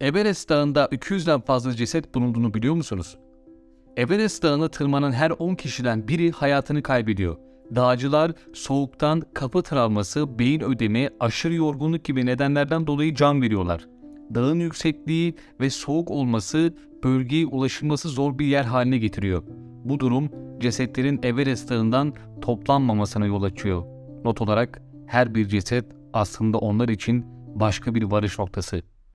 Everest Dağı'nda 200'den fazla ceset bulunduğunu biliyor musunuz? Everest Dağı'na tırmanan her 10 kişiden biri hayatını kaybediyor. Dağcılar soğuktan, kapı travması, beyin ödemi, aşırı yorgunluk gibi nedenlerden dolayı can veriyorlar. Dağın yüksekliği ve soğuk olması bölgeye ulaşılması zor bir yer haline getiriyor. Bu durum cesetlerin Everest Dağı'ndan toplanmamasına yol açıyor. Not olarak her bir ceset aslında onlar için başka bir varış noktası.